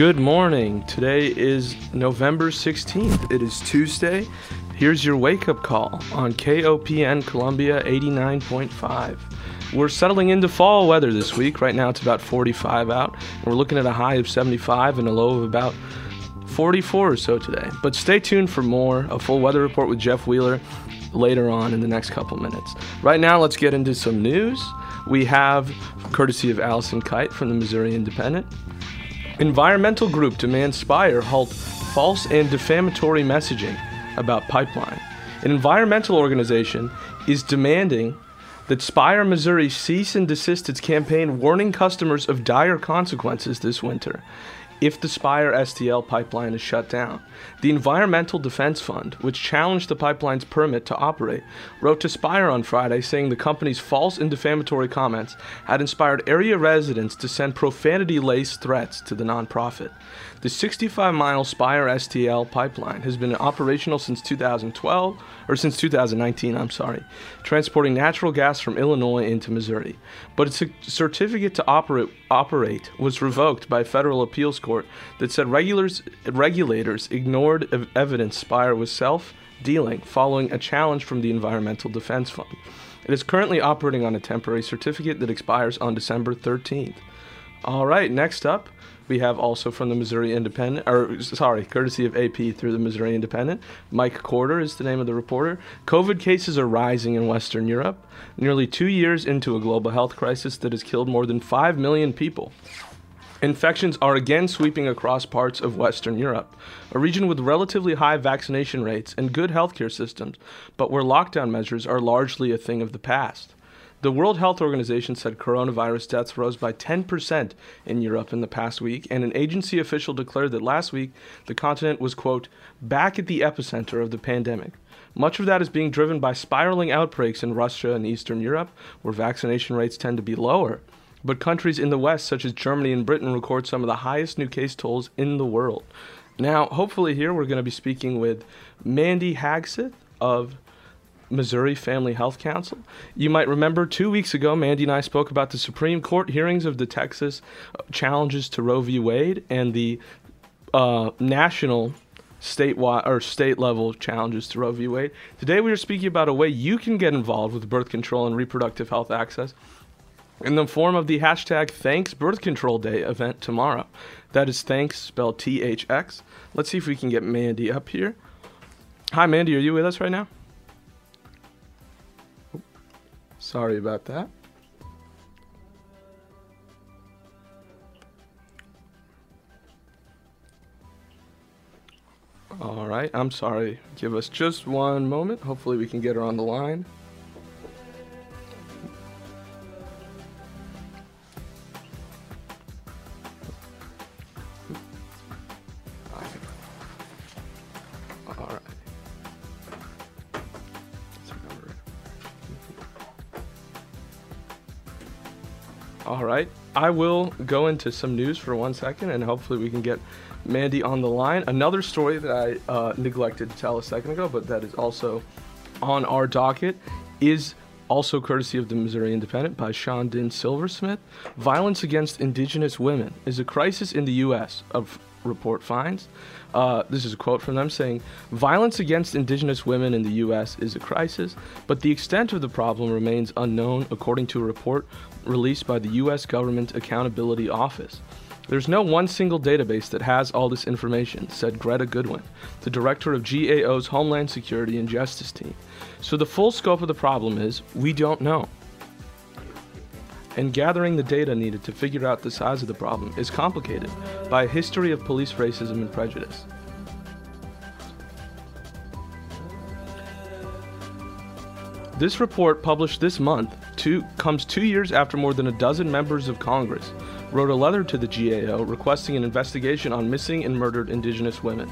Good morning. Today is November 16th. It is Tuesday. Here's your wake up call on KOPN Columbia 89.5. We're settling into fall weather this week. Right now it's about 45 out. We're looking at a high of 75 and a low of about 44 or so today. But stay tuned for more. A full weather report with Jeff Wheeler later on in the next couple minutes. Right now, let's get into some news. We have, courtesy of Allison Kite from the Missouri Independent, environmental group demands Spire halt false and defamatory messaging about pipeline. An environmental organization is demanding that Spire, Missouri cease and desist its campaign warning customers of dire consequences this winter if the Spire STL pipeline is shut down. The Environmental Defense Fund, which challenged the pipeline's permit to operate, wrote to Spire on Friday saying the company's false and defamatory comments had inspired area residents to send profanity laced threats to the nonprofit. The 65 mile Spire STL pipeline has been operational since 2012, or since 2019, I'm sorry, transporting natural gas from Illinois into Missouri. But its certificate to operate, operate was revoked by a federal appeals court that said regulars, regulators ignored ev- evidence Spire was self dealing following a challenge from the Environmental Defense Fund. It is currently operating on a temporary certificate that expires on December 13th. All right, next up, we have also from the Missouri Independent, or sorry, courtesy of AP through the Missouri Independent. Mike Corder is the name of the reporter. COVID cases are rising in Western Europe, nearly two years into a global health crisis that has killed more than 5 million people. Infections are again sweeping across parts of Western Europe, a region with relatively high vaccination rates and good healthcare systems, but where lockdown measures are largely a thing of the past. The World Health Organization said coronavirus deaths rose by 10% in Europe in the past week, and an agency official declared that last week the continent was, quote, back at the epicenter of the pandemic. Much of that is being driven by spiraling outbreaks in Russia and Eastern Europe, where vaccination rates tend to be lower. But countries in the West, such as Germany and Britain, record some of the highest new case tolls in the world. Now, hopefully, here we're going to be speaking with Mandy Hagseth of Missouri Family Health Council. You might remember two weeks ago, Mandy and I spoke about the Supreme Court hearings of the Texas uh, challenges to Roe v. Wade and the uh, national statewide or state level challenges to Roe v. Wade. Today, we are speaking about a way you can get involved with birth control and reproductive health access in the form of the hashtag Thanks Birth Control Day event tomorrow. That is thanks spelled T H X. Let's see if we can get Mandy up here. Hi, Mandy. Are you with us right now? Sorry about that. All right, I'm sorry. Give us just one moment. Hopefully, we can get her on the line. All right. I will go into some news for one second and hopefully we can get Mandy on the line. Another story that I uh, neglected to tell a second ago, but that is also on our docket, is also courtesy of the Missouri Independent by Shondiin Silversmith. Violence against indigenous women is a crisis in the U.S., a f- report finds. Uh, this is a quote from them saying Violence against indigenous women in the U.S. is a crisis, but the extent of the problem remains unknown, according to a report released by the U.S. Government Accountability Office. There's no one single database that has all this information, said Gretta Goodwin, the director of GAO's Homeland Security and Justice team. So the full scope of the problem is we don't know. And gathering the data needed to figure out the size of the problem is complicated by a history of police racism and prejudice. This report, published this month, two, comes two years after more than a dozen members of Congress wrote a letter to the GAO requesting an investigation on missing and murdered Indigenous women,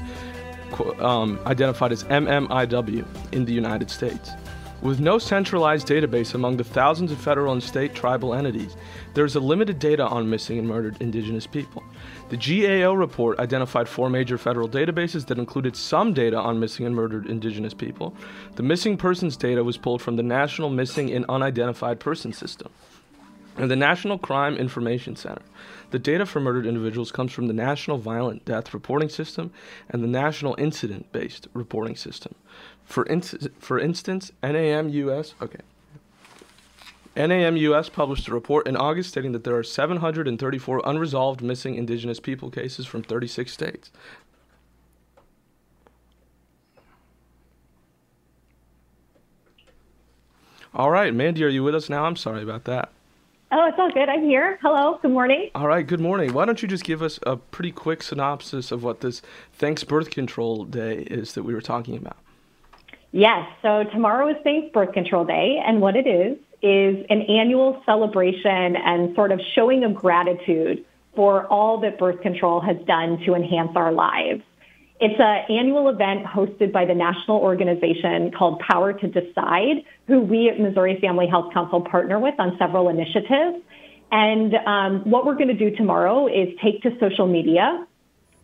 um, identified as MMIW, in the United States. With no centralized database among the thousands of federal and state tribal entities, there is a limited data on missing and murdered Indigenous people. The GAO report identified four major federal databases that included some data on missing and murdered Indigenous people. The missing persons data was pulled from the National Missing and Unidentified Persons System. And the National Crime Information Center. The data for murdered individuals comes from the National Violent Death Reporting System and the National Incident Based Reporting System. For, in- for instance, NAMUS, okay. NAMUS published a report in August stating that there are 734 unresolved missing indigenous people cases from 36 states. All right, Mandy, are you with us now? I'm sorry about that. Oh, it's all good. I'm here. Hello. Good morning. All right. Good morning. Why don't you just give us a pretty quick synopsis of what this Thanks Birth Control Day is that we were talking about? Yes. So tomorrow is Thanks Birth Control Day, and what it is is an annual celebration and sort of showing of gratitude for all that birth control has done to enhance our lives. It's an annual event hosted by the national organization called Power to Decide, who we at Missouri Family Health Council partner with on several initiatives. And um, what we're going to do tomorrow is take to social media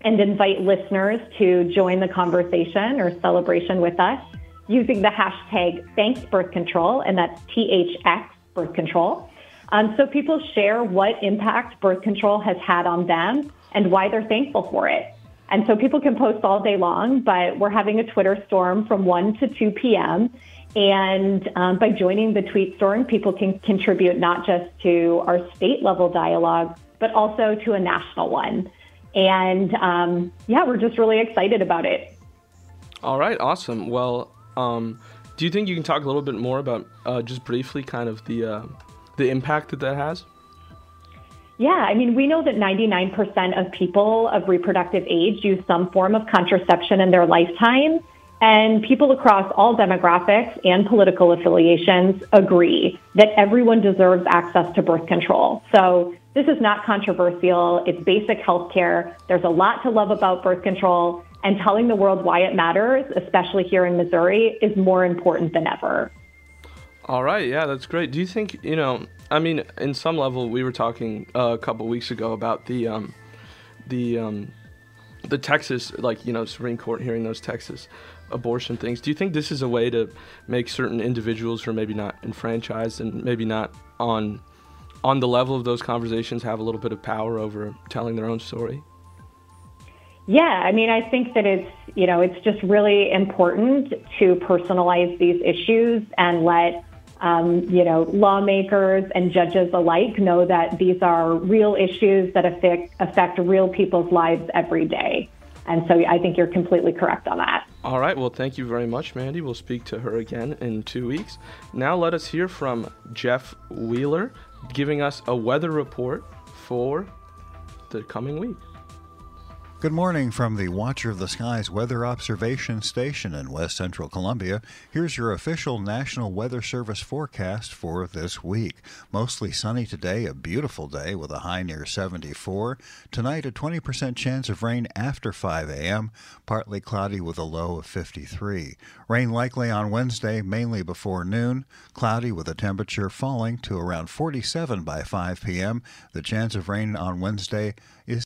and invite listeners to join the conversation or celebration with us using the hashtag Thanks Birth Control, and that's THX Birth Control. Um, so people share what impact birth control has had on them and why they're thankful for it. And so people can post all day long, but we're having a Twitter storm from 1 to 2 p.m. And um, by joining the tweet storm, people can contribute not just to our state level dialogue, but also to a national one. And um, yeah, we're just really excited about it. All right, awesome. Well, um, do you think you can talk a little bit more about uh, just briefly kind of the uh, the impact that that has? Yeah, I mean, we know that 99% of people of reproductive age use some form of contraception in their lifetime. And people across all demographics and political affiliations agree that everyone deserves access to birth control. So this is not controversial. It's basic health care. There's a lot to love about birth control, and telling the world why it matters, especially here in Missouri, is more important than ever. All right, yeah, that's great. Do you think, you know, I mean, in some level, we were talking uh, a couple weeks ago about the um, the um, the Texas, like you know, Supreme Court hearing those Texas abortion things. Do you think this is a way to make certain individuals who are maybe not enfranchised and maybe not on on the level of those conversations have a little bit of power over telling their own story? Yeah, I mean, I think that it's, you know, it's just really important to personalize these issues and let um, you know, lawmakers and judges alike know that these are real issues that affect affect real people's lives every day. And so I think you're completely correct on that. All right. Well, thank you very much, Mandy. We'll speak to her again in two weeks. Now let us hear from Jeff Wheeler giving us a weather report for the coming week. Good morning from the Watcher of the Skies Weather Observation Station in West Central Columbia. Here's your official National Weather Service forecast for this week. Mostly sunny today, a beautiful day with a high near 74. Tonight, a 20% chance of rain after 5 a.m., partly cloudy with a low of 53. Rain likely on Wednesday, mainly before noon. Cloudy with a temperature falling to around 47 by 5 p.m. The chance of rain on Wednesday is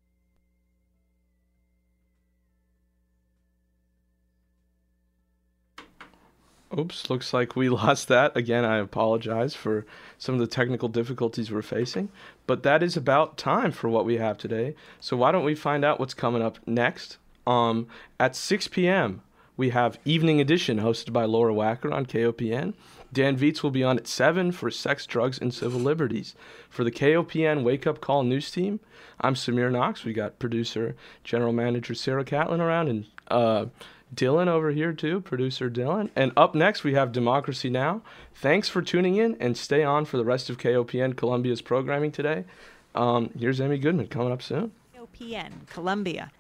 Oops, looks like we lost that. Again, I apologize for some of the technical difficulties we're facing, but that is about time for what we have today. So why don't we find out what's coming up next? Um, at 6 p.m., we have Evening Edition hosted by Laura Wacker on KOPN. Dan Viets will be on at 7 for Sex, Drugs, and Civil Liberties. For the KOPN Wake Up Call News Team, I'm Samir Knox. We got producer, general manager Sarah Catlin around, and uh, Dylan over here too, producer Dylan. And up next we have Democracy Now. Thanks for tuning in and stay on for the rest of KOPN Columbia's programming today. Um, here's Amy Goodman coming up soon. KOPN Columbia